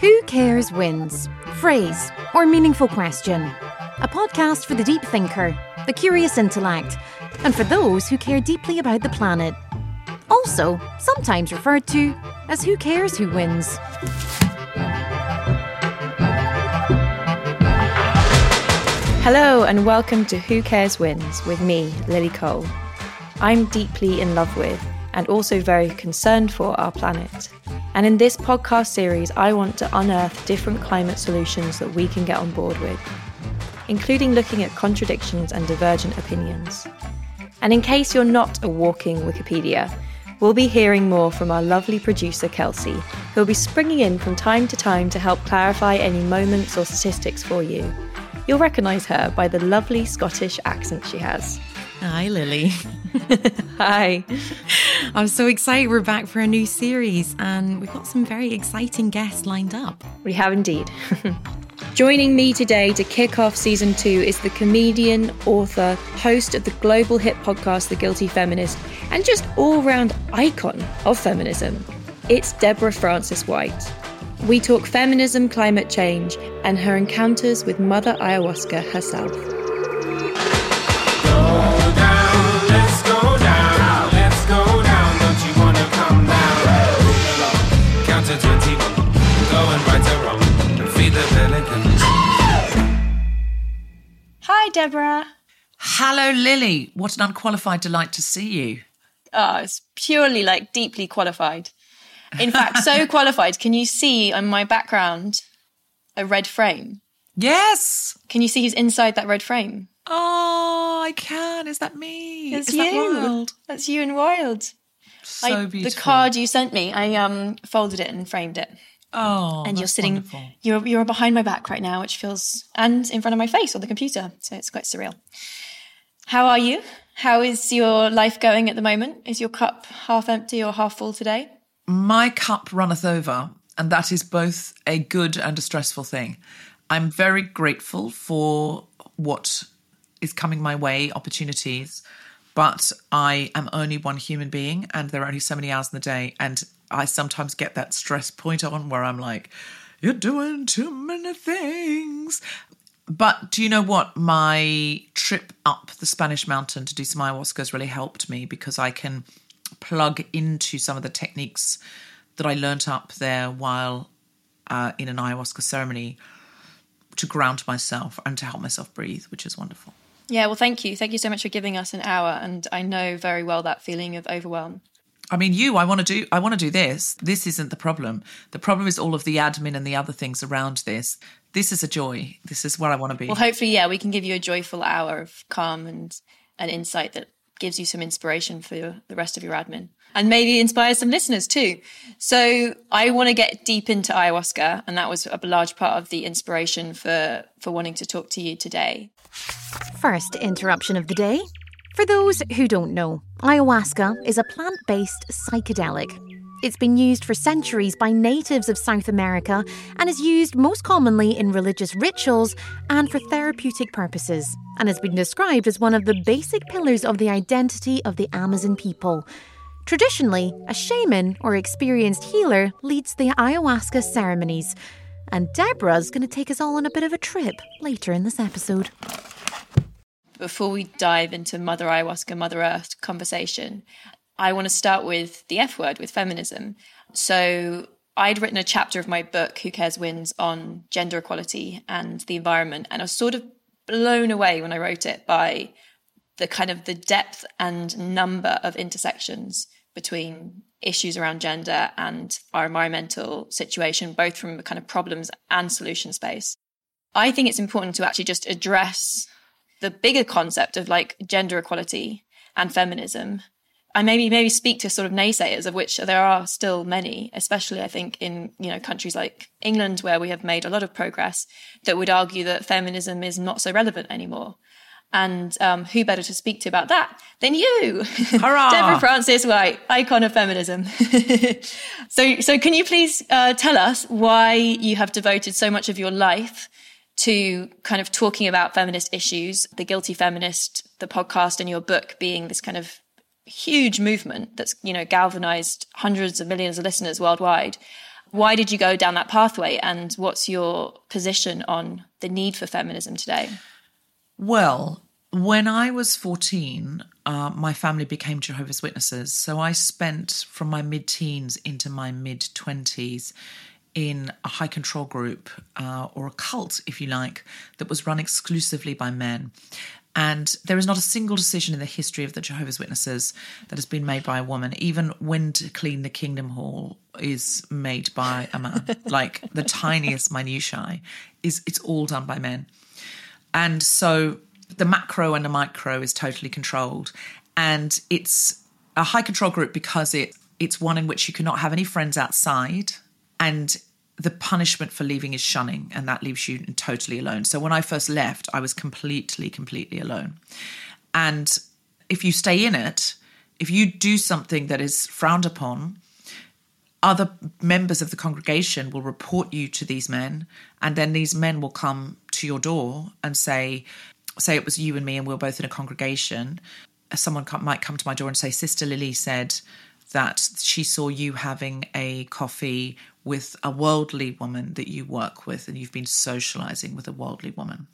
Who Cares Wins? Phrase or meaningful question. A podcast for the deep thinker, the curious intellect, and for those who care deeply about the planet. Also, sometimes referred to as Who Cares Who Wins. Hello, and welcome to Who Cares Wins with me, Lily Cole. I'm deeply in love with and also very concerned for our planet. And in this podcast series, I want to unearth different climate solutions that we can get on board with, including looking at contradictions and divergent opinions. And in case you're not a walking Wikipedia, we'll be hearing more from our lovely producer, Kelsey, who'll be springing in from time to time to help clarify any moments or statistics for you. You'll recognise her by the lovely Scottish accent she has. Hi, Lily. Hi. I'm so excited we're back for a new series and we've got some very exciting guests lined up. We have indeed. Joining me today to kick off season two is the comedian, author, host of the global hit podcast, The Guilty Feminist, and just all round icon of feminism. It's Deborah Frances-White. We talk feminism, climate change, and her encounters with Mother Ayahuasca herself. Hi, Deborah. Hello, Lily. What an unqualified delight to see you. Oh, it's purely like deeply qualified. In fact, so qualified. Can you see on my background a red frame? Yes. Can you see who's inside that red frame? Oh, I can. Is that me? It's Is you. that wild? That's you in Wild. So I- beautiful. The card you sent me, I um folded it and framed it. Oh, and you're sitting wonderful. you're you're behind my back right now, which feels and in front of my face on the computer. So it's quite surreal. How are you? How is your life going at the moment? Is your cup half empty or half full today? My cup runneth over, and that is both a good and a stressful thing. I'm very grateful for what is coming my way, opportunities, but I am only one human being, and there are only so many hours in the day, and I sometimes get that stress point on where I'm like, "You're doing too many things." But do you know what? My trip up the Spanish mountain to do some ayahuasca has really helped me because I can plug into some of the techniques that I learnt up there while uh, in an ayahuasca ceremony to ground myself and to help myself breathe, which is wonderful. Yeah, well thank you. Thank you so much for giving us an hour and I know very well that feeling of overwhelm. I mean, you, I want to do, I want to do this. This isn't the problem. The problem is all of the admin and the other things around this. This is a joy. This is where I want to be. Well hopefully yeah, we can give you a joyful hour of calm and an insight that gives you some inspiration for your, the rest of your admin and maybe inspire some listeners too. So I want to get deep into ayahuasca, and that was a large part of the inspiration for for wanting to talk to you today. First interruption of the day. For those who don't know, ayahuasca is a plant based psychedelic. It's been used for centuries by natives of South America and is used most commonly in religious rituals and for therapeutic purposes, and has been described as one of the basic pillars of the identity of the Amazon people. Traditionally, a shaman or experienced healer leads the ayahuasca ceremonies. And Deborah's going to take us all on a bit of a trip later in this episode. Before we dive into Mother Ayahuasca, Mother Earth conversation, I want to start with the F word, with feminism. So I'd written a chapter of my book, Who Cares Wins, on gender equality and the environment. And I was sort of blown away when I wrote it by the kind of the depth and number of intersections between issues around gender and our environmental situation, both from a kind of problems and solution space. I think it's important to actually just address the bigger concept of like gender equality and feminism. I maybe maybe speak to sort of naysayers of which there are still many especially i think in you know countries like england where we have made a lot of progress that would argue that feminism is not so relevant anymore. And um, who better to speak to about that than you? Hurrah! deborah Frances-White icon of feminism. So so can you please uh, tell us why you have devoted so much of your life to kind of talking about feminist issues, the guilty feminist, the podcast and your book being this kind of huge movement that's, you know, galvanized hundreds of millions of listeners worldwide. Why did you go down that pathway and what's your position on the need for feminism today? Well, when I was 14, uh, my family became Jehovah's Witnesses. So I spent from my mid teens into my mid 20s in a high control group uh, or a cult, if you like, that was run exclusively by men. And there is not a single decision in the history of the Jehovah's Witnesses that has been made by a woman. Even when to clean the Kingdom Hall is made by a man. like the tiniest minutiae is it's all done by men. And so the macro and the micro is totally controlled. And it's a high control group because it it's one in which you cannot have any friends outside and the punishment for leaving is shunning and that leaves you totally alone. So when i first left i was completely completely alone. And if you stay in it if you do something that is frowned upon other members of the congregation will report you to these men and then these men will come to your door and say say it was you and me and we are both in a congregation. Someone might come to my door and say sister lily said that she saw you having a coffee with a worldly woman that you work with and you've been socializing with a worldly woman.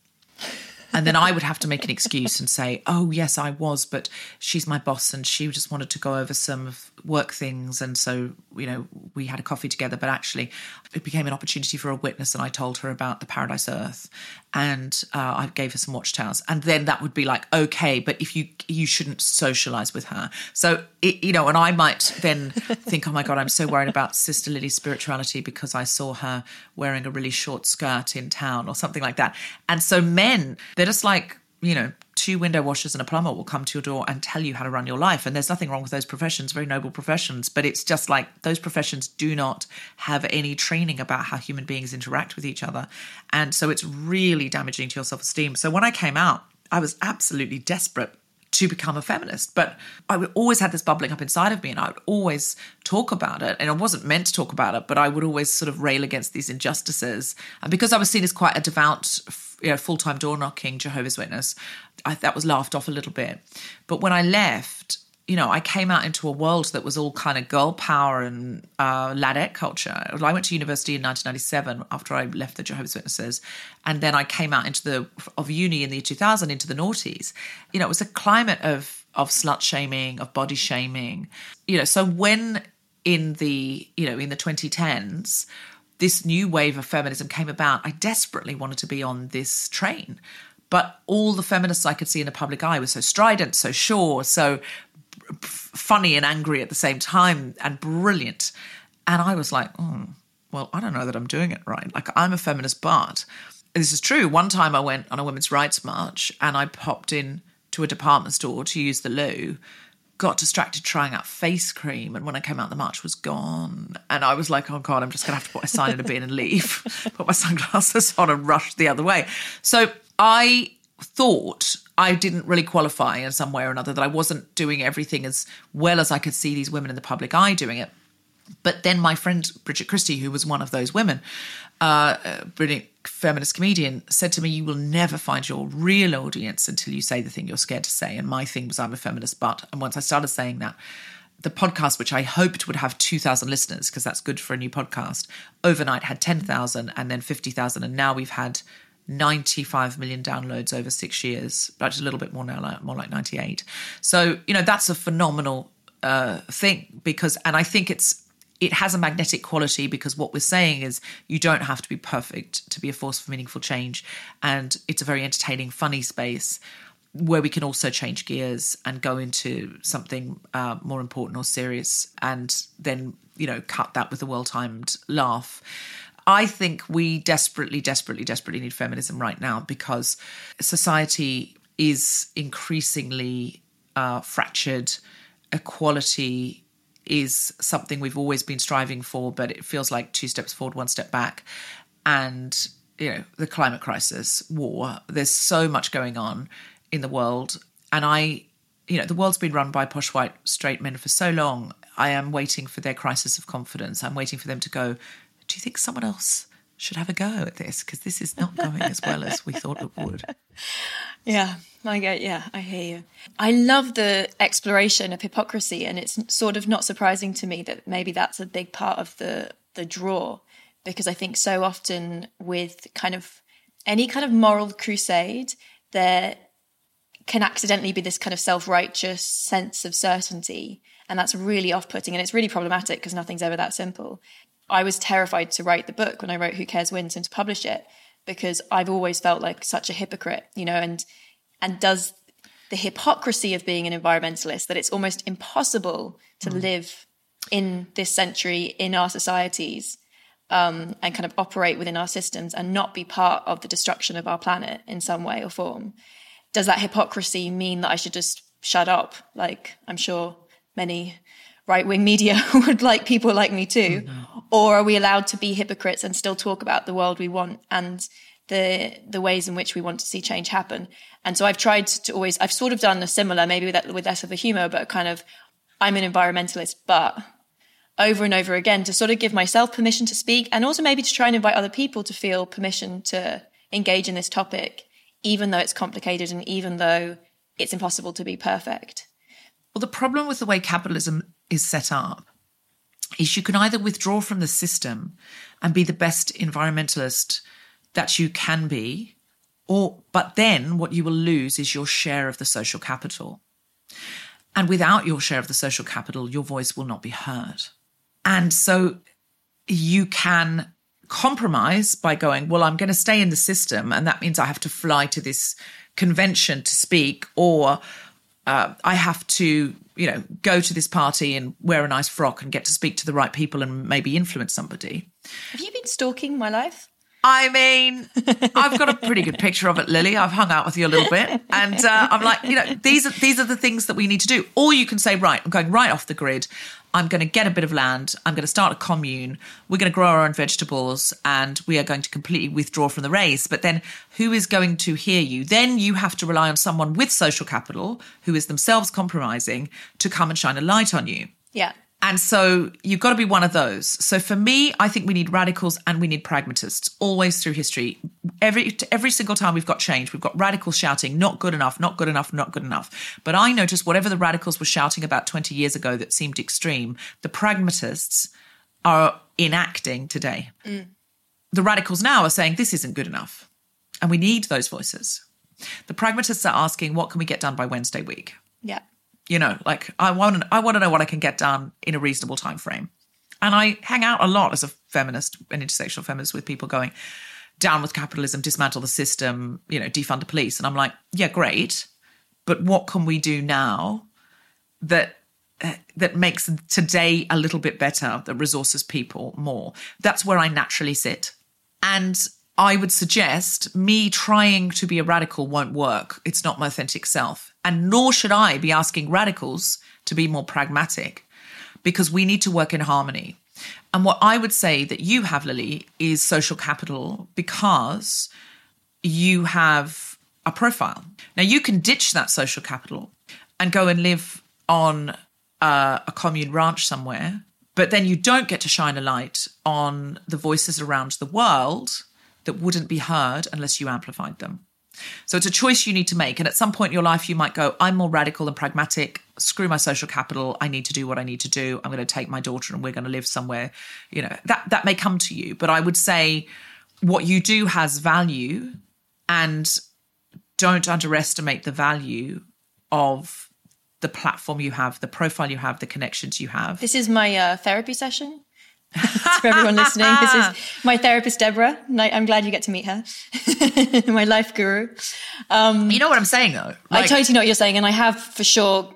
And then I would have to make an excuse and say, oh, yes, I was, but she's my boss and she just wanted to go over some work things. And so, you know, we had a coffee together, but actually it became an opportunity for a witness. And I told her about the Paradise Earth and uh, I gave her some watchtowers. And then that would be like, okay, but if you, you shouldn't socialize with her. So, it, you know, and I might then think, oh my God, I'm so worried about Sister Lily's spirituality because I saw her wearing a really short skirt in town or something like that. And so men, they're just like, you know, two window washers and a plumber will come to your door and tell you how to run your life. And there's nothing wrong with those professions, very noble professions. But it's just like those professions do not have any training about how human beings interact with each other. And so it's really damaging to your self esteem. So when I came out, I was absolutely desperate to become a feminist. But I would always had this bubbling up inside of me and I would always talk about it. And I wasn't meant to talk about it, but I would always sort of rail against these injustices. And because I was seen as quite a devout, you know, full time door knocking Jehovah's Witness, I, that was laughed off a little bit. But when I left, you know, I came out into a world that was all kind of girl power and uh, ladette culture. I went to university in 1997 after I left the Jehovah's Witnesses, and then I came out into the of uni in the year 2000 into the noughties. You know, it was a climate of of slut shaming, of body shaming. You know, so when in the you know in the 2010s this new wave of feminism came about, I desperately wanted to be on this train. But all the feminists I could see in the public eye were so strident, so sure, so funny and angry at the same time and brilliant. And I was like, oh, well, I don't know that I'm doing it right. Like, I'm a feminist, but this is true. One time I went on a women's rights march and I popped in to a department store to use the loo, got distracted trying out face cream, and when I came out, the march was gone. And I was like, oh God, I'm just going to have to put my sign in a bin and leave, put my sunglasses on and rush the other way. So I thought I didn't really qualify in some way or another, that I wasn't doing everything as well as I could see these women in the public eye doing it. But then my friend Bridget Christie, who was one of those women, uh, a brilliant feminist comedian, said to me, You will never find your real audience until you say the thing you're scared to say. And my thing was, I'm a feminist, but. And once I started saying that, the podcast, which I hoped would have 2,000 listeners, because that's good for a new podcast, overnight had 10,000 and then 50,000. And now we've had 95 million downloads over six years, but a little bit more now, like, more like 98. So, you know, that's a phenomenal uh, thing because, and I think it's, it has a magnetic quality because what we're saying is you don't have to be perfect to be a force for meaningful change. And it's a very entertaining, funny space where we can also change gears and go into something uh, more important or serious and then, you know, cut that with a well timed laugh. I think we desperately, desperately, desperately need feminism right now because society is increasingly uh, fractured. Equality is something we've always been striving for, but it feels like two steps forward, one step back. And, you know, the climate crisis, war, there's so much going on in the world. And I, you know, the world's been run by posh white straight men for so long. I am waiting for their crisis of confidence. I'm waiting for them to go, do you think someone else should have a go at this? Because this is not going as well as we thought it would. Yeah, I get. Yeah, I hear you. I love the exploration of hypocrisy, and it's sort of not surprising to me that maybe that's a big part of the the draw, because I think so often with kind of any kind of moral crusade, there can accidentally be this kind of self righteous sense of certainty. And that's really off putting and it's really problematic because nothing's ever that simple. I was terrified to write the book when I wrote Who Cares Wins and to publish it because I've always felt like such a hypocrite, you know, and and does the hypocrisy of being an environmentalist that it's almost impossible to mm. live in this century in our societies um, and kind of operate within our systems and not be part of the destruction of our planet in some way or form does that hypocrisy mean that I should just shut up? Like I'm sure many right wing media would like people like me too. Oh, no. Or are we allowed to be hypocrites and still talk about the world we want and the the ways in which we want to see change happen? And so I've tried to always I've sort of done a similar, maybe with, with less of a humor, but kind of I'm an environmentalist, but over and over again to sort of give myself permission to speak and also maybe to try and invite other people to feel permission to engage in this topic even though it's complicated and even though it's impossible to be perfect. Well, the problem with the way capitalism is set up is you can either withdraw from the system and be the best environmentalist that you can be, or but then what you will lose is your share of the social capital. And without your share of the social capital, your voice will not be heard. And so you can compromise by going, well, I'm going to stay in the system, and that means I have to fly to this convention to speak, or uh, I have to, you know, go to this party and wear a nice frock and get to speak to the right people and maybe influence somebody. Have you been stalking my life? I mean, I've got a pretty good picture of it, Lily. I've hung out with you a little bit, and uh, I'm like, you know, these are these are the things that we need to do. Or you can say, right, I'm going right off the grid. I'm going to get a bit of land. I'm going to start a commune. We're going to grow our own vegetables and we are going to completely withdraw from the race. But then who is going to hear you? Then you have to rely on someone with social capital who is themselves compromising to come and shine a light on you. Yeah. And so you've got to be one of those. So for me, I think we need radicals and we need pragmatists always through history. Every every single time we've got change, we've got radicals shouting, not good enough, not good enough, not good enough. But I noticed whatever the radicals were shouting about 20 years ago that seemed extreme, the pragmatists are enacting today. Mm. The radicals now are saying this isn't good enough. And we need those voices. The pragmatists are asking, what can we get done by Wednesday week? Yeah you know like i want to, i want to know what i can get done in a reasonable time frame and i hang out a lot as a feminist an intersectional feminist with people going down with capitalism dismantle the system you know defund the police. And i'm like yeah great. But what can we do now that uh, that makes today a little bit better that resources people more? That's where i naturally sit. And I would suggest me trying to be a radical won't work. It's not my authentic self. And nor should I be asking radicals to be more pragmatic because we need to work in harmony. And what I would say that you have, Lily, is social capital because you have a profile. Now, you can ditch that social capital and go and live on uh, a commune ranch somewhere, but then you don't get to shine a light on the voices around the world that wouldn't be heard unless you amplified them. So it's a choice you need to make. And at some point in your life, you might go, I'm more radical and pragmatic. Screw my social capital. I need to do what I need to do. I'm going to take my daughter and we're going to live somewhere. You know, that, that may come to you. But I would say what you do has value and don't underestimate the value of the platform you have, the profile you have, the connections you have. This is my uh, therapy session. for everyone listening. This is my therapist, Deborah. I'm glad you get to meet her, my life guru. Um, you know what I'm saying, though? Like, I totally know what you're saying. And I have for sure,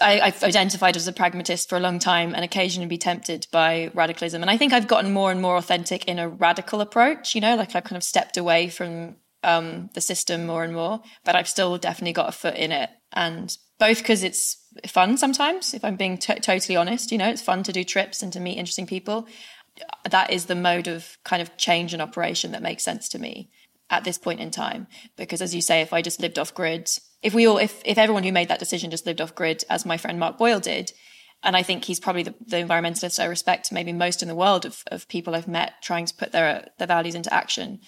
I, have identified as a pragmatist for a long time and occasionally be tempted by radicalism. And I think I've gotten more and more authentic in a radical approach, you know, like I've kind of stepped away from um, the system more and more, but I've still definitely got a foot in it. And both because it's fun sometimes, if I'm being t- totally honest. You know, it's fun to do trips and to meet interesting people. That is the mode of kind of change and operation that makes sense to me at this point in time. Because as you say, if I just lived off grid, if we all, if, if everyone who made that decision just lived off grid, as my friend Mark Boyle did, and I think he's probably the, the environmentalist I respect maybe most in the world of, of people I've met trying to put their, their values into action.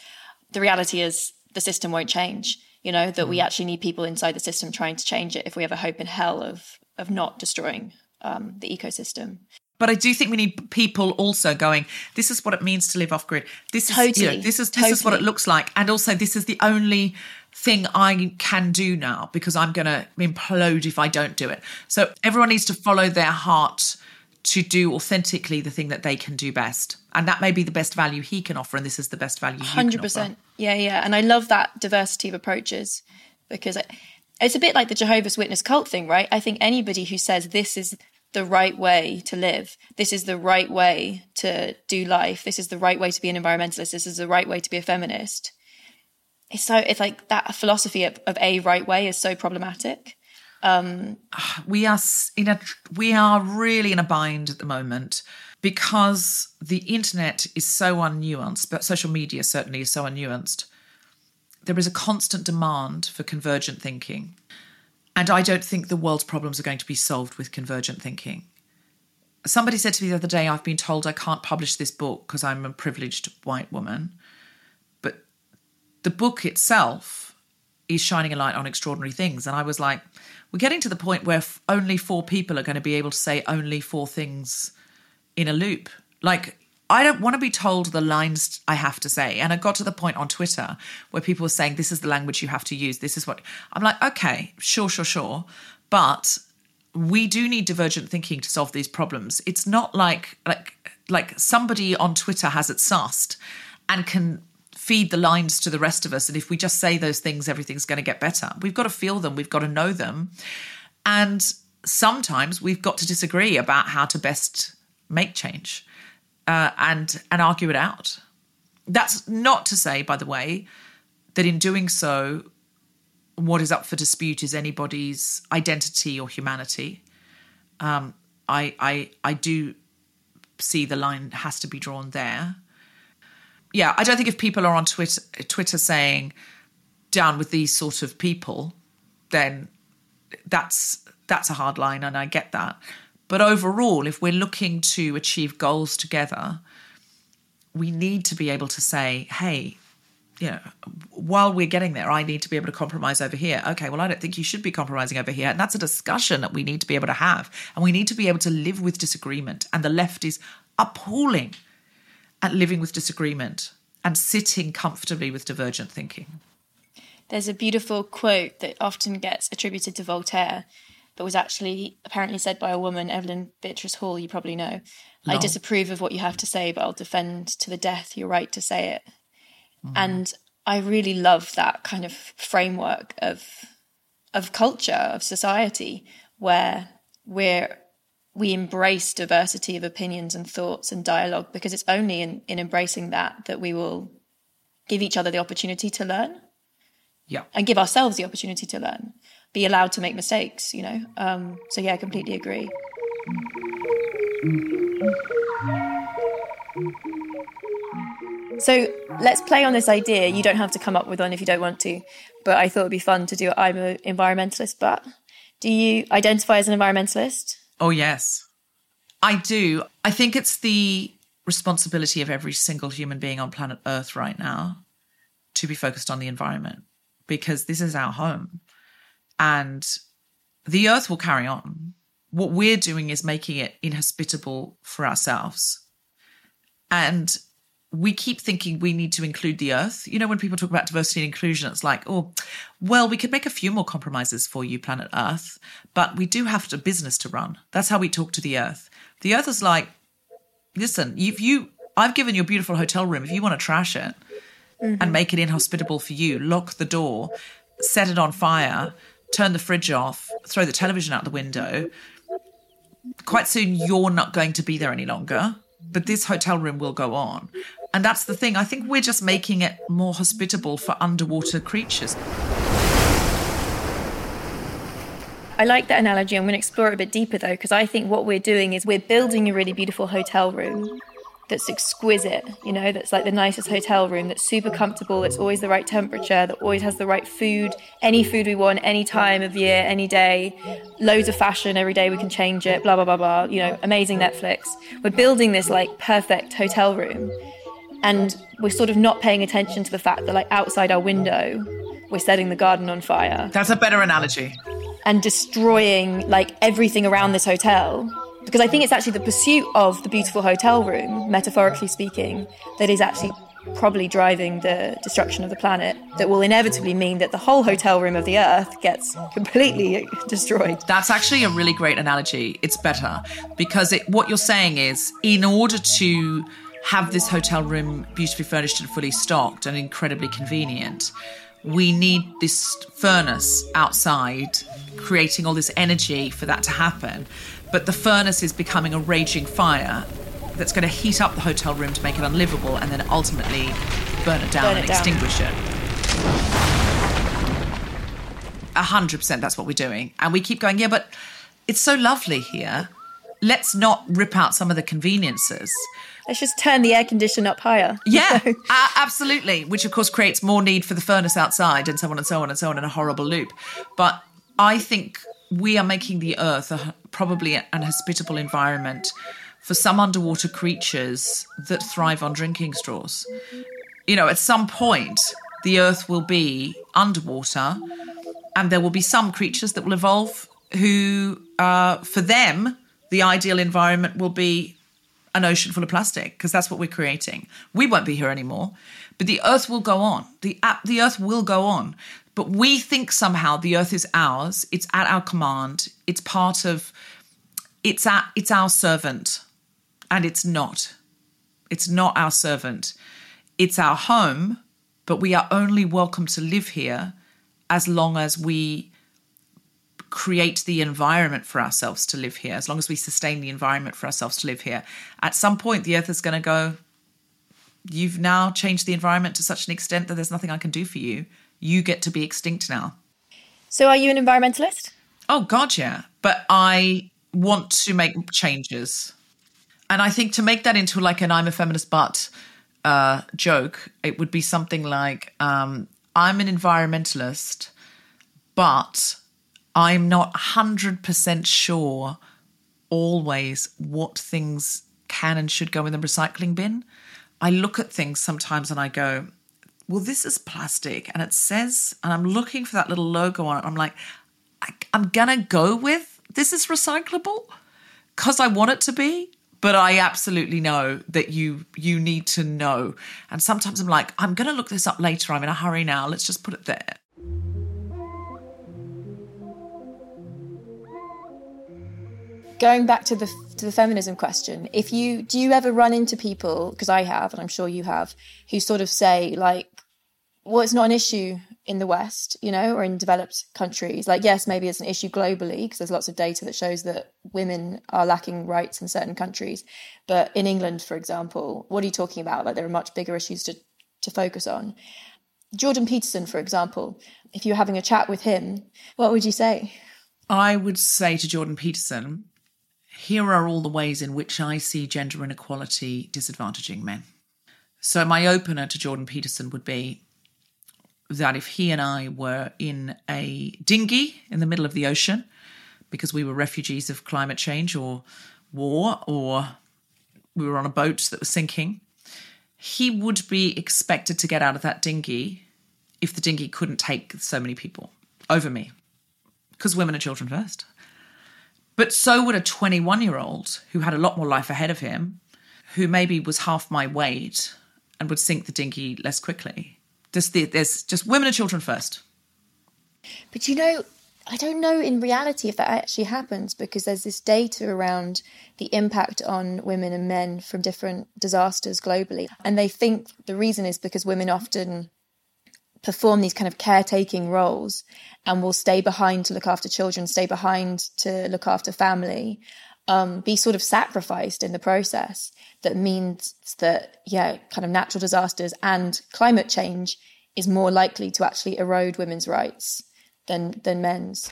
The reality is the system won't change you know, that we actually need people inside the system trying to change it if we have a hope in hell of of not destroying um, the ecosystem. But I do think we need people also going. This is what it means to live off grid. This is Totally. you know, this is Totally. this is what it looks like, and also this is the only thing I can do now because I'm going to implode if I don't do it. So everyone needs to follow their heart to do authentically the thing that they can do best, and that may be the best value he can offer, and this is the best value. Hundred percent, Yeah, yeah. And I love that diversity of approaches because it, it's a bit like the Jehovah's Witness cult thing, right? I think anybody who says this is the right way to live, this is the right way to do life, this is the right way to be an environmentalist, this is the right way to be a feminist. It's so it's like that philosophy of, of a right way is so problematic. Um, we are in a we are really in a bind at the moment because the internet is so unnuanced but social media certainly is so unnuanced. There is a constant demand for convergent thinking. And i don't think the world's problems are going to be solved with convergent thinking. Somebody said to me the other day i've been told i can't publish this book because i'm a privileged white woman. But the book itself is shining a light on extraordinary things. And I was like, we're getting to the point where f- only four people are going to be able to say only four things in a loop. Like, I don't want to be told the lines I have to say. And I got to the point on Twitter where people were saying, this is the language you have to use. This is what I'm like, okay, sure, sure, sure. But we do need divergent thinking to solve these problems. It's not like like like somebody on Twitter has it sussed and can feed the lines to the rest of us. And if we just say those things, everything's going to get better. We've got to feel them. We've got to know them. And sometimes we've got to disagree about how to best make change uh, and and argue it out. That's not to say, by the way, that in doing so, what is up for dispute is anybody's identity or humanity. Um, I I I do see the line has to be drawn there. Yeah, I don't think if people are on Twitter Twitter saying down with these sort of people, then that's that's a hard line, and I get that. But overall, if we're looking to achieve goals together, we need to be able to say, hey, you know, while we're getting there, I need to be able to compromise over here. Okay, well, I don't think you should be compromising over here. And that's a discussion that we need to be able to have. And we need to be able to live with disagreement. And the left is appalling at living with disagreement and sitting comfortably with divergent thinking. There's a beautiful quote that often gets attributed to Voltaire, but was actually apparently said by a woman, Evelyn Beatrice Hall, you probably know. I disapprove of what you have to say, but I'll defend to the death your right to say it. Mm. And I really love that kind of framework of of culture, of society, where we're we embrace diversity of opinions and thoughts and dialogue because it's only in, in embracing that that we will give each other the opportunity to learn Yeah. and give ourselves the opportunity to learn, be allowed to make mistakes, you know? Um, so, yeah, I completely agree. So, let's play on this idea. You don't have to come up with one if you don't want to, but I thought it'd be fun to do I'm an environmentalist, but do you identify as an environmentalist? Oh, yes. I do. I think it's the responsibility of every single human being on planet Earth right now to be focused on the environment because this is our home and the Earth will carry on. What we're doing is making it inhospitable for ourselves. And we keep thinking we need to include the earth. You know, when people talk about diversity and inclusion, it's like, oh, well, we could make a few more compromises for you, planet Earth, but we do have a business to run. That's how we talk to the earth. The earth is like, listen, if you, I've given you a beautiful hotel room. If you want to trash it mm-hmm. and make it inhospitable for you, lock the door, set it on fire, turn the fridge off, throw the television out the window. Quite soon, you're not going to be there any longer, but this hotel room will go on. And that's the thing. I think we're just making it more hospitable for underwater creatures. I like that analogy. I'm going to explore it a bit deeper though, because I think what we're doing is we're building a really beautiful hotel room that's exquisite, you know, that's like the nicest hotel room, that's super comfortable, that's always the right temperature, that always has the right food, any food we want, any time of year, any day, loads of fashion every day we can change it, blah, blah, blah, blah, you know, amazing Netflix. We're building this like perfect hotel room and we're sort of not paying attention to the fact that like outside our window we're setting the garden on fire. That's a better analogy. And destroying like everything around this hotel. Because I think it's actually the pursuit of the beautiful hotel room, metaphorically speaking, that is actually probably driving the destruction of the planet that will inevitably mean that the whole hotel room of the earth gets completely destroyed. That's actually a really great analogy. It's better because it, what you're saying is in order to have this hotel room beautifully furnished and fully stocked and incredibly convenient, we need this furnace outside creating all this energy for that to happen. But the furnace is becoming a raging fire that's going to heat up the hotel room to make it unlivable and then ultimately burn it down Burn and it down. extinguish it. A hundred percent that's what we're doing. And we keep going, yeah, but it's so lovely here. Let's not rip out some of the conveniences. Let's just turn the air condition up higher. Yeah, a- absolutely. Which of course creates more need for the furnace outside and so on and so on and so on in a horrible loop. But I think we are making the earth a, probably an hospitable environment for some underwater creatures that thrive on drinking straws. You know, at some point, the earth will be underwater and there will be some creatures that will evolve who, uh, for them, the ideal environment will be an ocean full of plastic because that's what we're creating. We won't be here anymore, but the earth will go on. The the earth will go on. But we think somehow the earth is ours. It's at our command. It's part of. It's at. It's our servant, and it's not. It's not our servant. It's our home, but we are only welcome to live here as long as we create the environment for ourselves to live here, as long as we sustain the environment for ourselves to live here. At some point, the earth is going to go, You've now changed the environment to such an extent that there's nothing I can do for you. You get to be extinct now. So, are you an environmentalist? Oh, God, yeah. But I want to make changes. And I think to make that into like an I'm a feminist but uh, joke, it would be something like um, I'm an environmentalist, but I'm not 100% sure always what things can and should go in the recycling bin. I look at things sometimes and I go, well, this is plastic and it says, and I'm looking for that little logo on it. I'm like, I, I'm going to go with this is recyclable because I want it to be. But I absolutely know that you you need to know. And sometimes I'm like, I'm to look this up later. I'm in a hurry now. Let's just put it there. Going back to the to the feminism question, if you do you ever run into people because I have, and I'm sure you have, who sort of say like, well, it's not an issue in the West, you know, or in developed countries. Like, yes, maybe it's an issue globally because there's lots of data that shows that women are lacking rights in certain countries. But in England, for example, what are you talking about? Like, there are much bigger issues to to focus on. Jordan Peterson, for example, if you're having a chat with him, what would you say? I would say to Jordan Peterson, here are all the ways in which I see gender inequality disadvantaging men. So, my opener to Jordan Peterson would be that if he and I were in a dinghy in the middle of the ocean because we were refugees of climate change or war, or we were on a boat that was sinking, he would be expected to get out of that dinghy if the dinghy couldn't take so many people over me because women are children first. But so would a 21 year old who had a lot more life ahead of him, who maybe was half my weight and would sink the dinghy less quickly. There's, the, there's just women and children first. But you know, I don't know in reality if that actually happens because there's this data around the impact on women and men from different disasters globally. And they think the reason is because women often perform these kind of caretaking roles and will stay behind to look after children, stay behind to look after family, um, be sort of sacrificed in the process. That means that, yeah, kind of natural disasters and climate change is more likely to actually erode women's rights than, than men's.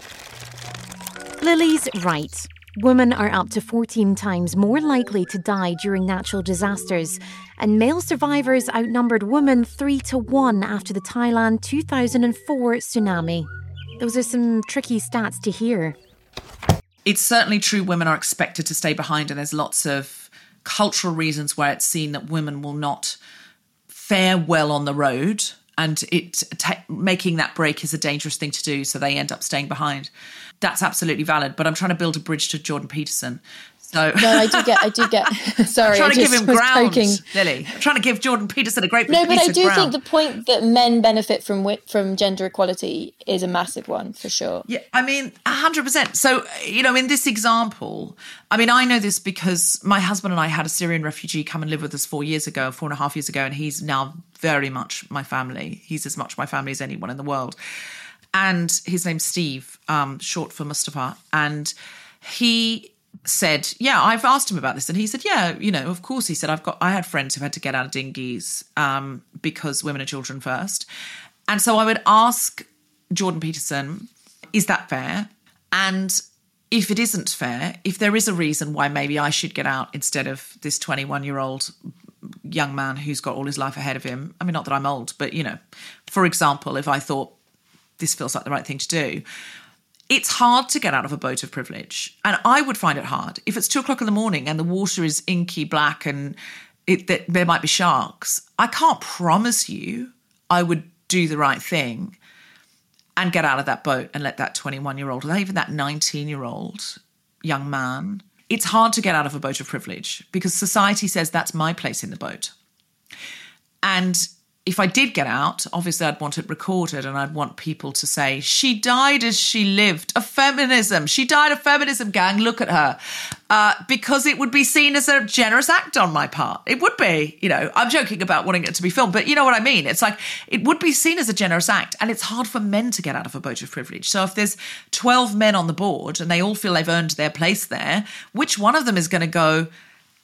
Lily's right. Women are up to 14 times more likely to die during natural disasters, and male survivors outnumbered women 3 to 1 after the Thailand 2004 tsunami. Those are some tricky stats to hear. It's certainly true women are expected to stay behind, and there's lots of cultural reasons where it's seen that women will not fare well on the road and it ta making that break is a dangerous thing to do so they end up staying behind. That's absolutely valid but i'm trying to build a bridge to jordan peterson so no, I do get, I do get. Sorry, I'm trying I to give him ground, poking. Lily. I'm trying to give Jordan Peterson a great. No, but I do ground. think the point that men benefit from from gender equality is a massive one for sure. Yeah, I mean, hundred percent. So you know, in this example, I mean, I know this because my husband and I had a Syrian refugee come and live with us four years ago, four and a half years ago, and he's now very much my family. He's as much my family as anyone in the world. And his name's Steve, um, short for Mustafa, and he said, "Yeah, I've asked him about this," and he said, "Yeah, you know, of course." He said, "I've got, I had friends who had to get out of dinghies um, because women and children first, and so I would ask Jordan Peterson, is that fair? And if it isn't fair, if there is a reason why maybe I should get out instead of this 21 year old young man who's got all his life ahead of him, I mean, not that I'm old, but you know, for example, if I thought this feels like the right thing to do." It's hard to get out of a boat of privilege. And I would find it hard. If it's two o'clock in the morning and the water is inky black and it, that there might be sharks, I can't promise you I would do the right thing and get out of that boat and let that 21 year old, or even that 19 year old young man. It's hard to get out of a boat of privilege because society says that's my place in the boat. And if I did get out, obviously I'd want it recorded and I'd want people to say, she died as she lived, a feminism. She died of feminism, gang. Look at her. Uh, because it would be seen as a generous act on my part. It would be, you know, I'm joking about wanting it to be filmed, but you know what I mean? It's like, it would be seen as a generous act. And it's hard for men to get out of a boat of privilege. So if there's 12 men on the board and they all feel they've earned their place there, which one of them is going to go,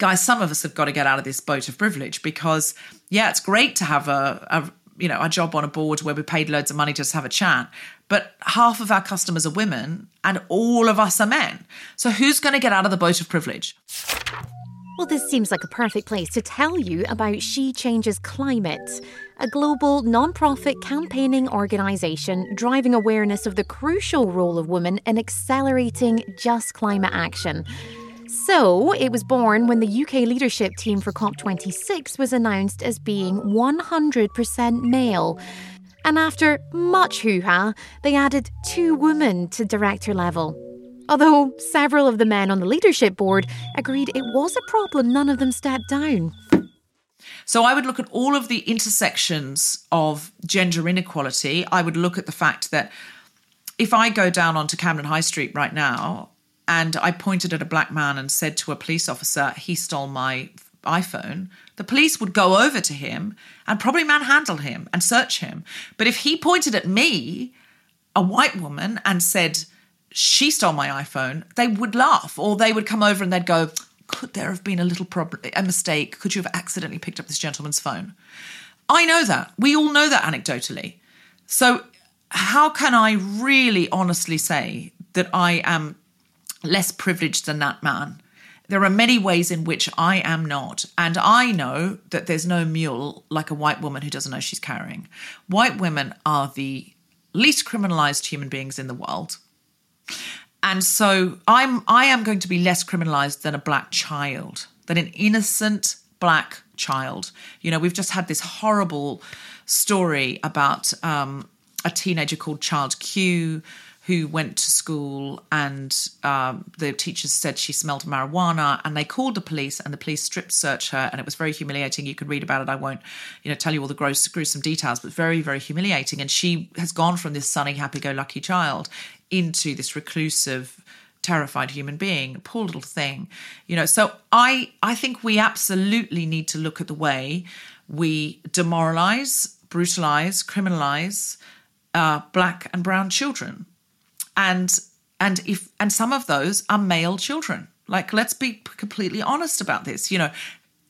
guys, some of us have got to get out of this boat of privilege because, yeah, it's great to have a, a you know a job on a board where we're paid loads of money to just have a chat, but half of our customers are women and all of us are men. So who's going to get out of the boat of privilege? Well, this seems like a perfect place to tell you about She Changes Climate, a global non-profit campaigning organisation driving awareness of the crucial role of women in accelerating just climate action. So, it was born when the UK leadership team for COP26 was announced as being 100% male. And after much hoo ha, they added two women to director level. Although several of the men on the leadership board agreed it was a problem, none of them stepped down. So I would look at all of the intersections of gender inequality. I would look at the fact that if I go down onto Camden High Street right now and I pointed at a black man and said to a police officer, he stole my iPhone, the police would go over to him and probably manhandle him and search him. But if he pointed at me, a white woman, and said, she stole my iPhone, they would laugh or they would come over and they'd go, could there have been a little problem, a mistake? Could you have accidentally picked up this gentleman's phone? I know that. We all know that anecdotally. So, how can I really honestly say that I am less privileged than that man. There are many ways in which I am not. And I know that there's no mule like a white woman who doesn't know she's carrying. White women are the least criminalized human beings in the world. And so I'm I am going to be less criminalized than a black child, than an innocent black child. You know, we've just had this horrible story about um, a teenager called Child Q who went to school and um, the teachers said she smelled marijuana and they called the police and the police strip searched her and it was very humiliating. You can read about it. I won't you know tell you all the gross gruesome details but very very humiliating. And she has gone from this sunny happy-go-lucky child into this reclusive terrified human being. Poor little thing. You know so i i think we absolutely need to look at the way we demoralize brutalize criminalize uh, black and brown children and and if and some of those are male children. Like let's be completely honest about this you know.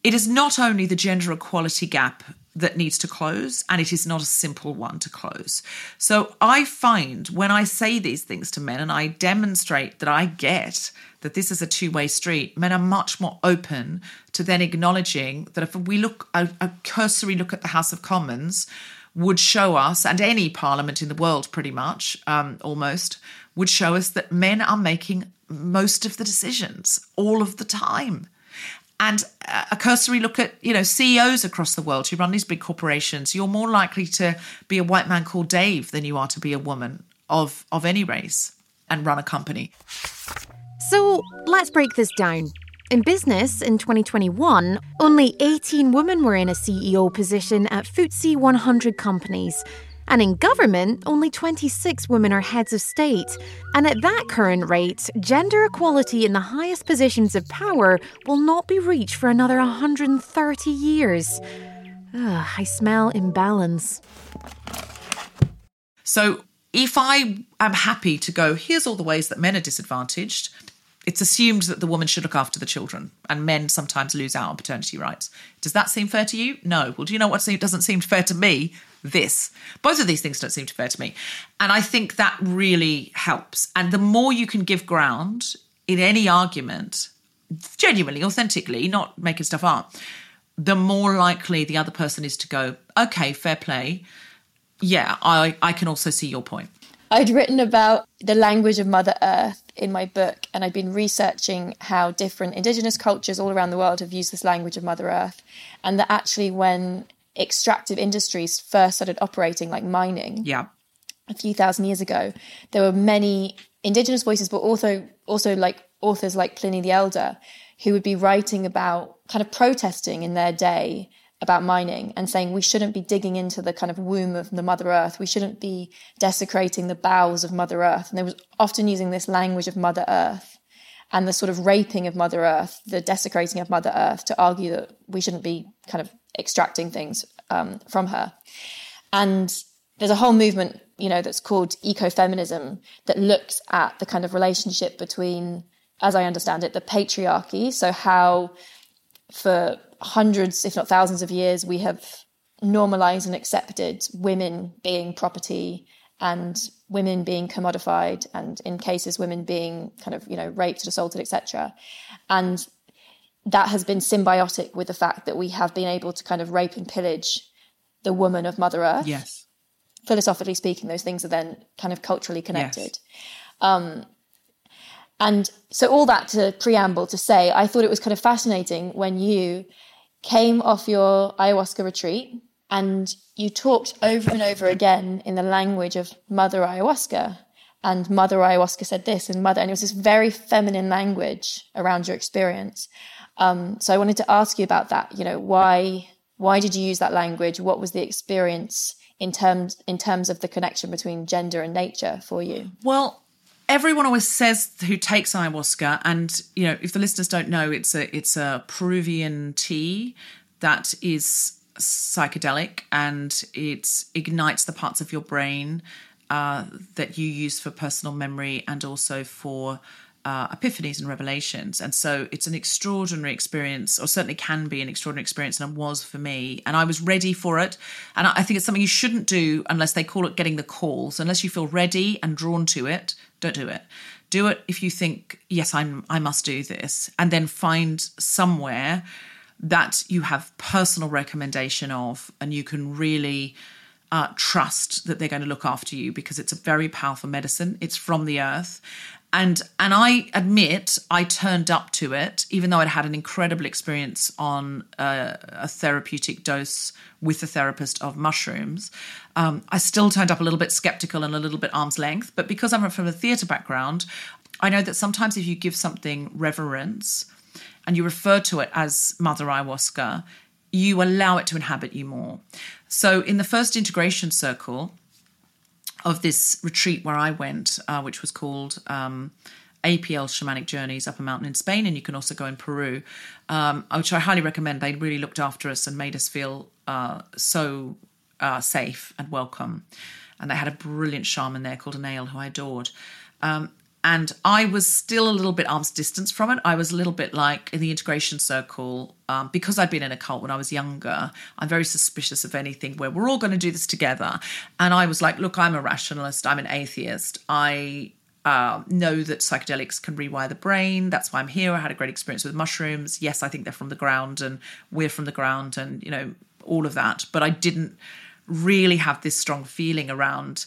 It is not only the gender equality gap that needs to close and it is not a simple one to close. So i find when i say these things to men and i demonstrate that i get that this is a two-way street men are much more open to then acknowledging that if we look a, a cursory look at the house of commons would show us, and any parliament in the world pretty much, um, almost, would show us that men are making most of the decisions all of the time. And a cursory look at, you know, CEOs across the world who run these big corporations, you're more likely to be a white man called Dave than you are to be a woman of, of any race and run a company. So let's break this down. In business in 2021, only 18 women were in a CEO position at FTSE 100 companies. And in government, only 26 women are heads of state. And at that current rate, gender equality in the highest positions of power will not be reached for another 130 years. Ugh, I smell imbalance. So, if I am happy to go, here's all the ways that men are disadvantaged, it's assumed that the woman should look after the children, and men sometimes lose out on paternity rights. Does that seem fair to you? No. Well, do you know what doesn't seem fair to me? This. Both of these things don't seem fair to me. And I think that really helps. And the more you can give ground in any argument, genuinely, authentically, not making stuff up, the more likely the other person is to go, okay, fair play. Yeah, I, I can also see your point. I'd written about the language of Mother Earth in my book, and I'd been researching how different indigenous cultures all around the world have used this language of Mother Earth. And that actually, when extractive industries first started operating, like mining, yeah, a few thousand years ago, there were many indigenous voices, but also also like authors like Pliny the Elder, who would be writing about kind of protesting in their day about mining and saying we shouldn't be digging into the kind of womb of the Mother Earth. We shouldn't be desecrating the bowels of Mother Earth. And they was often using this language of Mother Earth and the sort of raping of Mother Earth, the desecrating of Mother Earth to argue that we shouldn't be kind of extracting things um, from her. And there's a whole movement, you know, that's called ecofeminism that looks at the kind of relationship between, as I understand it, the patriarchy. So how for hundreds, if not thousands of years, we have normalized and accepted women being property and women being commodified and in cases women being kind of you know raped assaulted etc and that has been symbiotic with the fact that we have been able to kind of rape and pillage the woman of mother earth. Yes. Philosophically speaking those things are then kind of culturally connected. Yes. um, and so all that to preamble to say i thought it was kind of fascinating when you came off your ayahuasca retreat and you talked over and over again in the language of Mother Ayahuasca. And Mother Ayahuasca said this, and Mother, and it was this very feminine language around your experience. Um, so I wanted to ask you about that. You know, why why did you use that language? What was the experience in terms in terms of the connection between gender and nature for you? Well, everyone always says who takes ayahuasca, and you know, if the listeners don't know, it's a it's a Peruvian tea that is psychedelic and it ignites the parts of your brain uh, that you use for personal memory and also for uh, epiphanies and revelations. And so it's an extraordinary experience, or certainly can be an extraordinary experience, and it was for me. And I was ready for it. And I think it's something you shouldn't do unless they call it getting the calls. Unless you feel ready and drawn to it, don't do it. Do it if you think, yes, I'm I must do this, and then find somewhere that you have personal recommendation of, and you can really uh, trust that they're going to look after you because it's a very powerful medicine. It's from the earth, and and I admit I turned up to it, even though I'd had an incredible experience on a, a therapeutic dose with a therapist of mushrooms. Um, I still turned up a little bit skeptical and a little bit arm's length, but because I'm from a theatre background, I know that sometimes if you give something reverence and you refer to it as Mother Ayahuasca, you allow it to inhabit you more. So in the first integration circle, of this retreat where I went, uh, which was called um, APL Shamanic Journeys up a mountain in Spain, and you can also go in Peru, um, which I highly recommend. They really looked after us and made us feel uh, so uh, safe and welcome. And they had a brilliant shaman there called Anael, who I adored. Um, and I was still a little bit arm's distance from it. I was a little bit like in the integration circle um, because I'd been in a cult when I was younger. I'm very suspicious of anything where we're all going to do this together. And I was like, look, I'm a rationalist. I'm an atheist. I uh, know that psychedelics can rewire the brain. That's why I'm here. I had a great experience with mushrooms. Yes, I think they're from the ground, and we're from the ground, and you know all of that. But I didn't really have this strong feeling around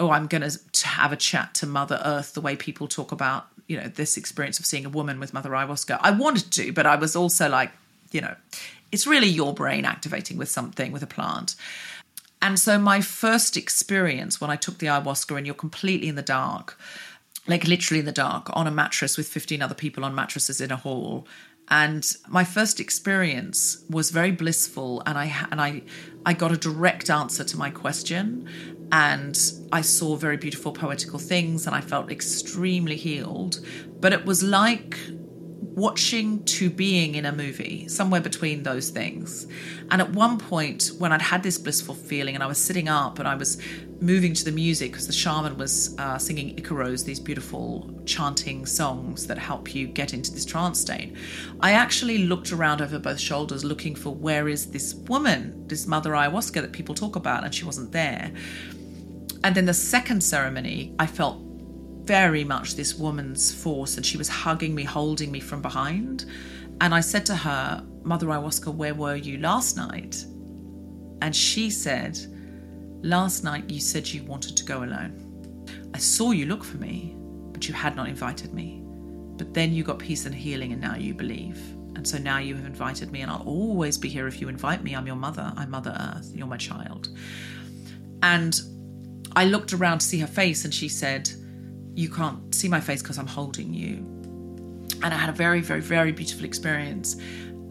oh, I'm going to have a chat to Mother Earth the way people talk about you know, this experience of seeing a woman with Mother Ayahuasca. I wanted to, but I was also like, you know, it's really your brain activating with something, with a plant. And so my first experience when I took the ayahuasca and you're completely in the dark, like literally in the dark, on a mattress with 15 other people on mattresses in a hall. And my first experience was very blissful, and I and I I got a direct answer to my question, and I saw very beautiful poetical things, and I felt extremely healed. But it was like watching to being in a movie, somewhere between those things. And at one point, when I'd had this blissful feeling and I was sitting up and I was moving to the music because the shaman was uh, singing Icaros, these beautiful chanting songs that help you get into this trance state, I actually looked around over both shoulders looking for where is this woman, this mother ayahuasca that people talk about, and she wasn't there. And then the second ceremony, I felt very much this woman's force, and she was hugging me, holding me from behind. And I said to her, Mother Ayahuasca, where were you last night? And she said, Last night you said you wanted to go alone. I saw you look for me, but you had not invited me. But then you got peace and healing, and now you believe. And so now you have invited me, and I'll always be here if you invite me. I'm your mother. I'm Mother Earth. You're my child. And I looked around to see her face, and she said, you can't see my face because I'm holding you. And I had a very, very, very beautiful experience.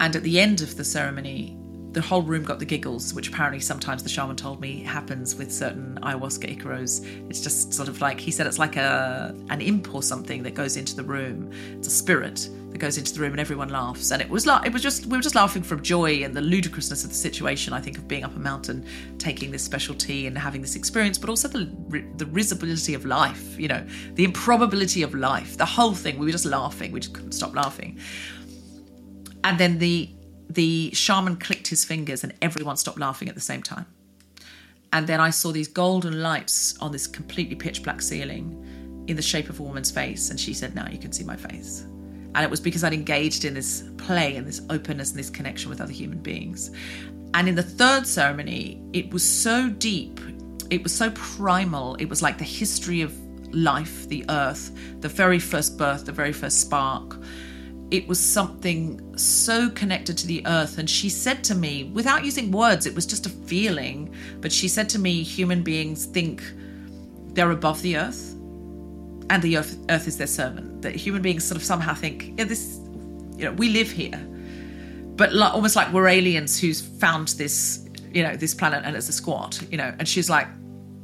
And at the end of the ceremony, the whole room got the giggles, which apparently sometimes the shaman told me happens with certain ayahuasca icaros. It's just sort of like he said it's like a an imp or something that goes into the room. It's a spirit that goes into the room and everyone laughs. And it was it was just we were just laughing from joy and the ludicrousness of the situation. I think of being up a mountain, taking this special tea and having this experience, but also the the risibility of life. You know, the improbability of life. The whole thing. We were just laughing. We just couldn't stop laughing. And then the the shaman his fingers and everyone stopped laughing at the same time. And then I saw these golden lights on this completely pitch black ceiling in the shape of a woman's face. And she said, Now you can see my face. And it was because I'd engaged in this play and this openness and this connection with other human beings. And in the third ceremony, it was so deep, it was so primal, it was like the history of life, the earth, the very first birth, the very first spark it was something so connected to the earth. And she said to me, without using words, it was just a feeling, but she said to me, human beings think they're above the earth and the earth, earth is their servant. That human beings sort of somehow think, yeah, this, you know, we live here. But like, almost like we're aliens who's found this, you know, this planet and it's a squat, you know. And she's like,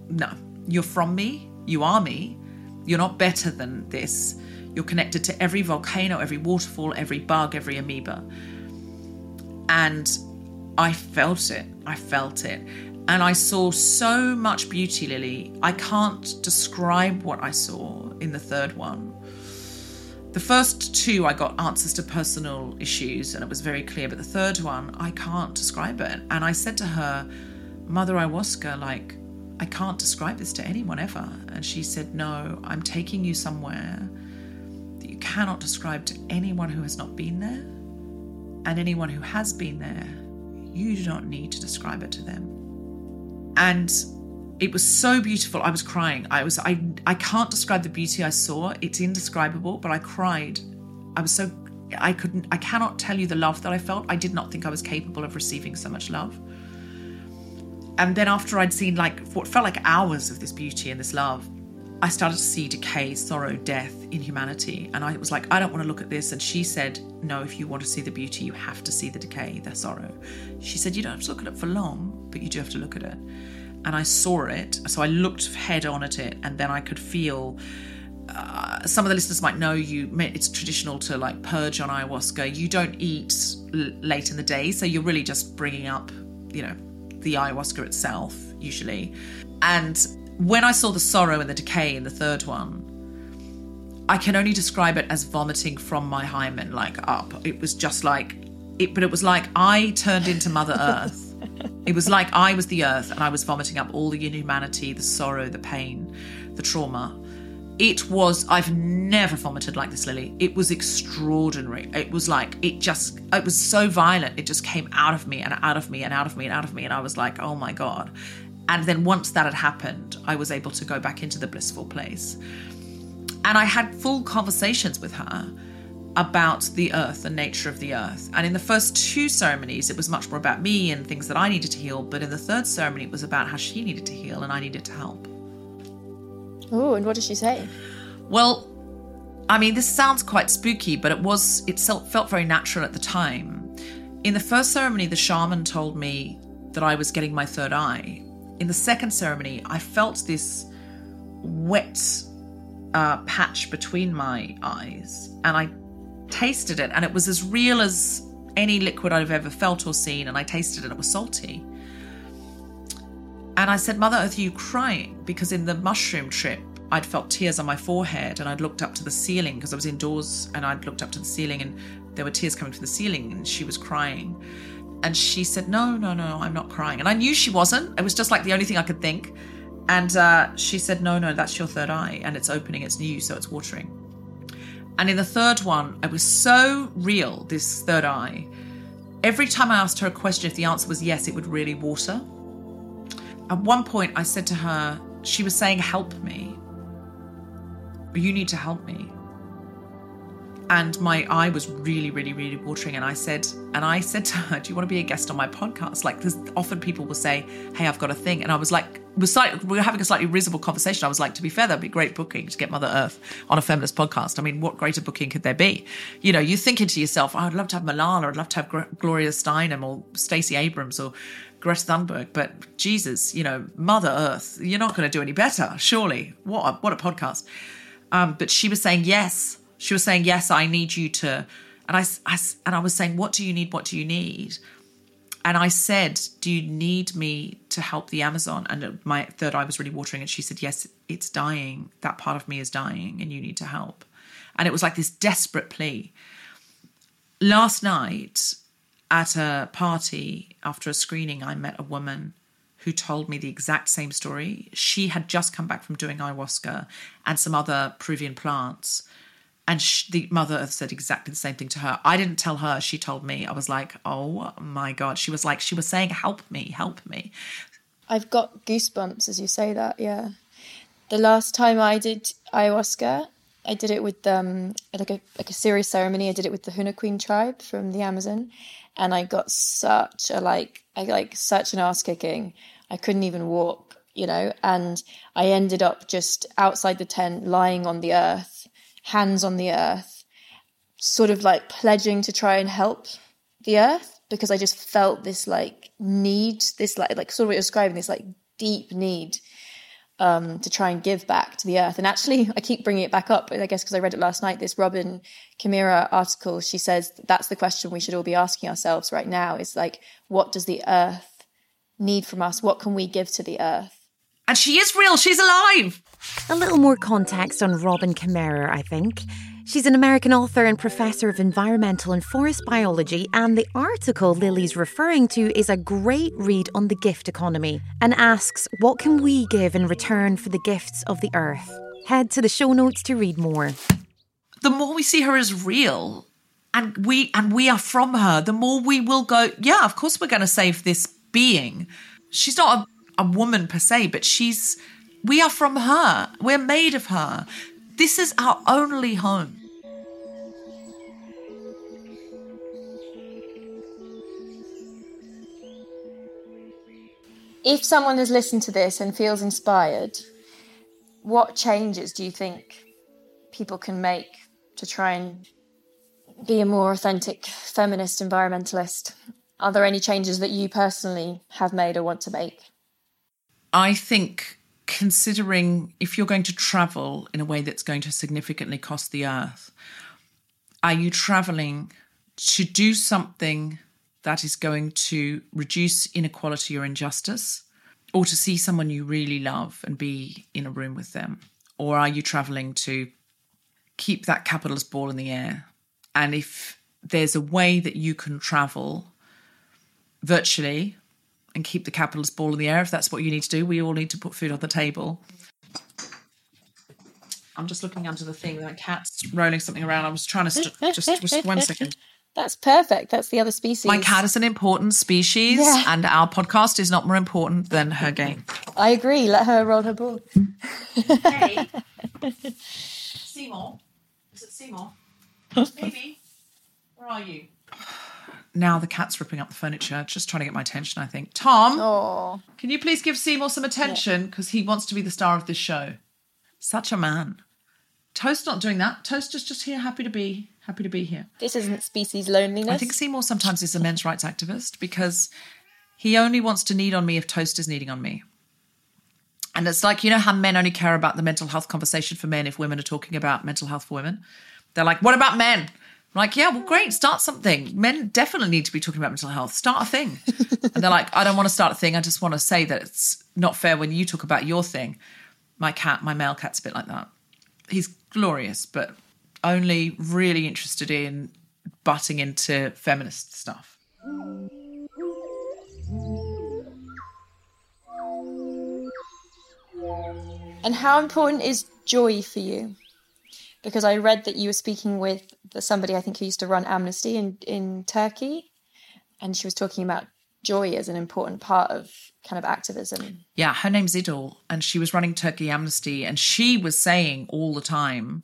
no, you're from me, you are me, you're not better than this you're connected to every volcano, every waterfall, every bug, every amoeba. And I felt it. I felt it. And I saw so much beauty, Lily. I can't describe what I saw in the third one. The first two, I got answers to personal issues, and it was very clear. But the third one, I can't describe it. And I said to her, Mother Ayahuasca, like, I can't describe this to anyone ever. And she said, No, I'm taking you somewhere cannot describe to anyone who has not been there. And anyone who has been there, you do not need to describe it to them. And it was so beautiful. I was crying. I was I I can't describe the beauty I saw. It's indescribable, but I cried. I was so I couldn't I cannot tell you the love that I felt. I did not think I was capable of receiving so much love. And then after I'd seen like what felt like hours of this beauty and this love, I started to see decay, sorrow, death, inhumanity. And I was like, I don't want to look at this. And she said, No, if you want to see the beauty, you have to see the decay, the sorrow. She said, You don't have to look at it for long, but you do have to look at it. And I saw it. So I looked head on at it, and then I could feel. Uh, some of the listeners might know you it's traditional to like purge on ayahuasca you don't eat l- late in the day so you're really just bringing up you know the ayahuasca itself usually and when I saw the sorrow and the decay in the third one, I can only describe it as vomiting from my hymen, like up. It was just like it, but it was like I turned into Mother Earth. it was like I was the earth and I was vomiting up all the inhumanity, the sorrow, the pain, the trauma. It was, I've never vomited like this, Lily. It was extraordinary. It was like, it just, it was so violent. It just came out of me and out of me and out of me and out of me. And I was like, oh my God. And then once that had happened, I was able to go back into the blissful place. And I had full conversations with her about the earth and nature of the earth. And in the first two ceremonies, it was much more about me and things that I needed to heal. But in the third ceremony, it was about how she needed to heal and I needed to help. Oh, and what did she say? Well, I mean, this sounds quite spooky, but it was, it felt very natural at the time. In the first ceremony, the shaman told me that I was getting my third eye. In the second ceremony, I felt this wet uh, patch between my eyes and I tasted it and it was as real as any liquid I've ever felt or seen. And I tasted it, and it was salty. And I said, Mother Earth, are you crying? Because in the mushroom trip, I'd felt tears on my forehead and I'd looked up to the ceiling because I was indoors and I'd looked up to the ceiling and there were tears coming from the ceiling and she was crying. And she said, No, no, no, I'm not crying. And I knew she wasn't. It was just like the only thing I could think. And uh, she said, No, no, that's your third eye and it's opening, it's new, so it's watering. And in the third one, it was so real, this third eye. Every time I asked her a question, if the answer was yes, it would really water. At one point, I said to her, she was saying, Help me. You need to help me and my eye was really really really watering and i said and i said to her do you want to be a guest on my podcast like there's often people will say hey i've got a thing and i was like slightly, we were having a slightly risible conversation i was like to be fair that'd be great booking to get mother earth on a feminist podcast i mean what greater booking could there be you know you're thinking to yourself oh, i'd love to have malala i'd love to have gloria steinem or stacey abrams or Greta Thunberg, but Jesus, you know, Mother Earth, you're not going to do any better, surely. What a, what a podcast! Um, but she was saying yes, she was saying, "Yes, I need you to," and I, I and I was saying, "What do you need? What do you need?" And I said, "Do you need me to help the Amazon?" And my third eye was really watering, and she said, "Yes, it's dying. That part of me is dying, and you need to help." And it was like this desperate plea. Last night at a party after a screening, I met a woman who told me the exact same story. She had just come back from doing ayahuasca and some other Peruvian plants and she, the mother said exactly the same thing to her. I didn't tell her, she told me. I was like, oh my God. She was like, she was saying, help me, help me. I've got goosebumps as you say that, yeah. The last time I did ayahuasca, I did it with um like a like a serious ceremony. I did it with the Huni Kuin tribe from the Amazon, and I got such a like I like such an ass kicking. I couldn't even walk, you know, and I ended up just outside the tent, lying on the earth, hands on the earth, sort of like pledging to try and help the earth because I just felt this like need, this like like sort of what you're describing, this like deep need um, to try and give back to the earth. And actually, I keep bringing it back up, I guess, because I read it last night. This Robin Kimmerer article, she says that's the question we should all be asking ourselves right now: is like, what does the earth need from us? What can we give to the earth? And she is real. She's alive. A little more context on Robin Kimmerer, I think. She's an American author and professor of environmental and forest biology, and the article Lily's referring to is a great read on the gift economy and asks what can we give in return for the gifts of the earth? Head to the show notes to read more. The more we see her as real and we and we are from her, the more we will go, yeah, of course we're going to save this being. She's not a, woman per se, but she's we are from her. We're made of her. This is our only home. If someone has listened to this and feels inspired, what changes do you think people can make to try and be a more authentic feminist environmentalist? Are there any changes that you personally have made or want to make? I think considering if you're going to travel in a way that's going to significantly cost the earth, are you traveling to do something that is going to reduce inequality or injustice, or to see someone you really love and be in a room with them? Or are you traveling to keep that capitalist ball in the air? And if there's a way that you can travel virtually and keep the capitalist ball in the air if that's what you need to do. We all need to put food on the table. I'm just looking under the thing. My cat's rolling something around. I was trying to st- just just one second. That's perfect. That's the other species. My cat is an important species, yeah. and our podcast is not more important than her game. I agree. Let her roll her ball. hey. Seymour? Is it Seymour? Baby, where are you? Now the cat's ripping up the furniture, just trying to get my attention, I think. Tom, Oh, can you please give Seymour some attention? Because he wants to be the star of this show. Such a man. Toast not doing that. Toast is just here, happy to be happy to be here. this isn't species loneliness. I think Seymour sometimes is a men's rights activist because he only wants to knead on me if Toast is kneading on me. And it's like, you know how men only care about the mental health conversation for men if women are talking about mental health for women? They're like, what about men? I'm like, yeah, well, great, start something. Men definitely need to be talking about mental health. Start a thing. and they're like, I don't want to start a thing. I just want to say that it's not fair when you talk about your thing. My cat, my male cat's a bit like that. He's glorious, but only really interested in butting into feminist stuff. And how important is joy for you? Because I read that you were speaking with somebody I think who used to run Amnesty in, in Turkey, and she was talking about joy as an important part of kind of activism. Yeah, her name's Idil, and she was running Turkey Amnesty, and she was saying all the time,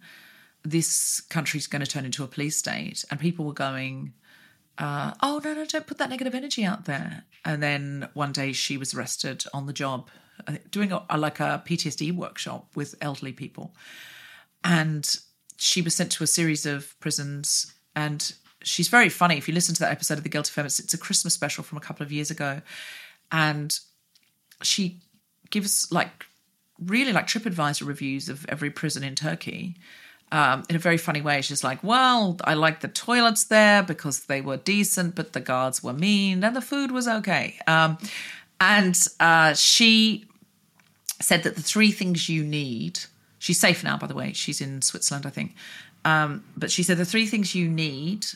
this country's going to turn into a police state. And people were going, uh, oh, no, no, don't put that negative energy out there. And then one day she was arrested on the job, uh, doing a, like a PTSD workshop with elderly people. And she was sent to a series of prisons and she's very funny. If you listen to that episode of The Guilty Feminist, it's a Christmas special from a couple of years ago. And she gives like really like TripAdvisor reviews of every prison in Turkey. Um, in a very funny way, she's like, "Well, I liked the toilets there because they were decent, but the guards were mean, and the food was okay." Um, and uh, she said that the three things you need. She's safe now, by the way. She's in Switzerland, I think. Um, but she said the three things you need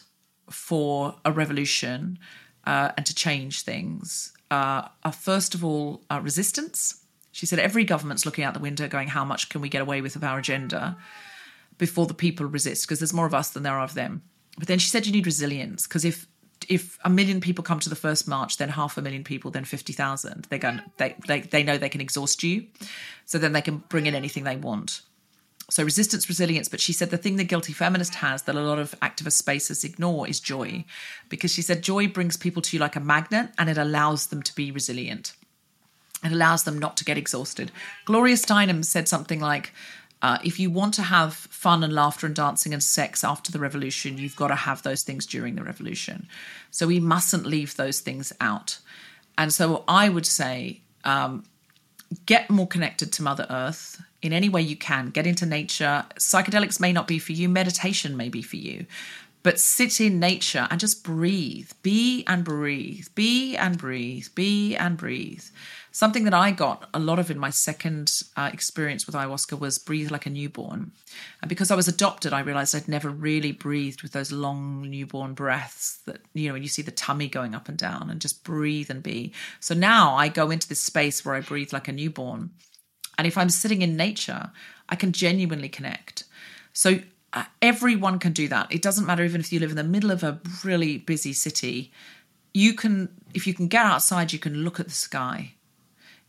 for a revolution uh, and to change things uh, are first of all uh, resistance. She said every government's looking out the window, going, "How much can we get away with of our agenda?" Before the people resist, because there's more of us than there are of them. But then she said you need resilience, because if if a million people come to the first march, then half a million people, then fifty thousand, they're going they, they they know they can exhaust you, so then they can bring in anything they want. So resistance, resilience. But she said the thing the guilty feminist has that a lot of activist spaces ignore is joy, because she said joy brings people to you like a magnet, and it allows them to be resilient. It allows them not to get exhausted. Gloria Steinem said something like. Uh, if you want to have fun and laughter and dancing and sex after the revolution, you've got to have those things during the revolution. So we mustn't leave those things out. And so I would say um, get more connected to Mother Earth in any way you can. Get into nature. Psychedelics may not be for you, meditation may be for you. But sit in nature and just breathe. Be and breathe. Be and breathe. Be and breathe. Something that I got a lot of in my second uh, experience with ayahuasca was breathe like a newborn. And because I was adopted, I realized I'd never really breathed with those long newborn breaths that, you know, when you see the tummy going up and down and just breathe and be. So now I go into this space where I breathe like a newborn. And if I'm sitting in nature, I can genuinely connect. So uh, everyone can do that. It doesn't matter even if you live in the middle of a really busy city. You can, if you can get outside, you can look at the sky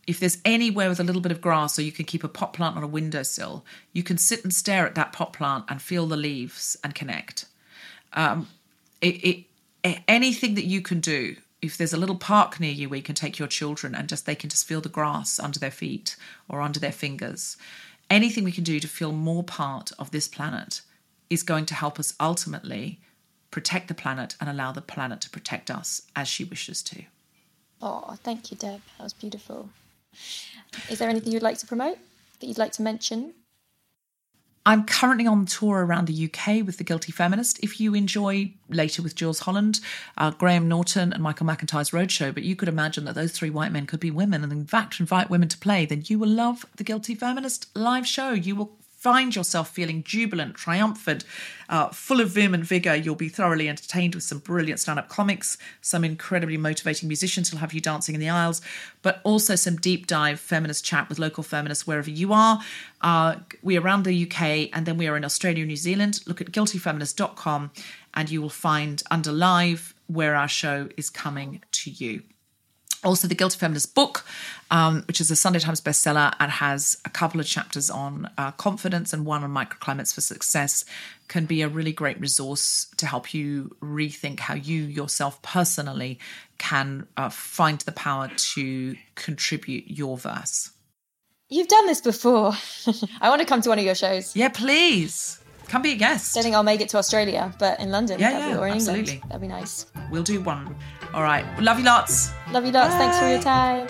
if there's anywhere with a little bit of grass or you can keep a pot plant on a windowsill, you can sit and stare at that pot plant and feel the leaves and connect. Um, it, it, anything that you can do, if there's a little park near you where you can take your children and just they can just feel the grass under their feet or under their fingers, anything we can do to feel more part of this planet is going to help us ultimately protect the planet and allow the planet to protect us as she wishes to. Oh, thank you, Deb. That was beautiful. Is there anything you'd like to promote that you'd like to mention? I'm currently on tour around the UK with The Guilty Feminist. If you enjoy Later with Jools Holland, uh, Graham Norton, and Michael McIntyre's Roadshow, but you could imagine that those three white men could be women and in fact invite women to play, then you will love The Guilty Feminist live show. You will find yourself feeling jubilant, triumphant, uh, full of vim and vigor. You'll be thoroughly entertained with some brilliant stand up comics, some incredibly motivating musicians who'll have you dancing in the aisles, but also some deep dive feminist chat with local feminists wherever you are. Uh, we are around the UK and then we are in Australia and New Zealand. Look at guiltyfeminist.com and you will find under live where our show is coming to you. Also, the Guilty Feminist book, um, which is a Sunday Times bestseller and has a couple of chapters on uh, confidence and one on microclimates for success, can be a really great resource to help you rethink how you yourself personally can uh, find the power to contribute your verse. You've done this before. I want to come to one of your shows. Yeah, please. Come be a guest. Don't think I'll make it to Australia, but in London, Yeah, that'd be- yeah, or in absolutely. England, that'd be nice. We'll do one. All right. Love you lots. Love you lots. Thanks for your time.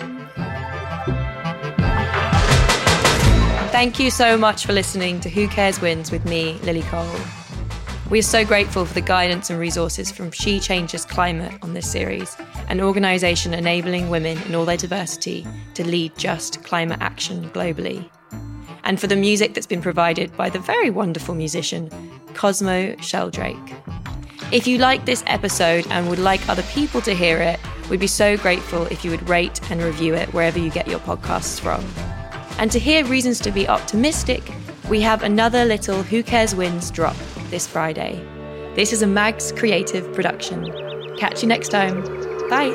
Thank you so much for listening to Who Cares Wins with me, Lily Cole. We are so grateful for the guidance and resources from She Changes Climate on this series, an organisation enabling women in all their diversity to lead just climate action globally. And for the music that's been provided by the very wonderful musician Cosmo Sheldrake. If you like this episode and would like other people to hear it, we'd be so grateful if you would rate and review it wherever you get your podcasts from. And to hear reasons to be optimistic, we have another little Who Cares Wins drop this Friday. This is a Mags Creative production. Catch you next time. Bye.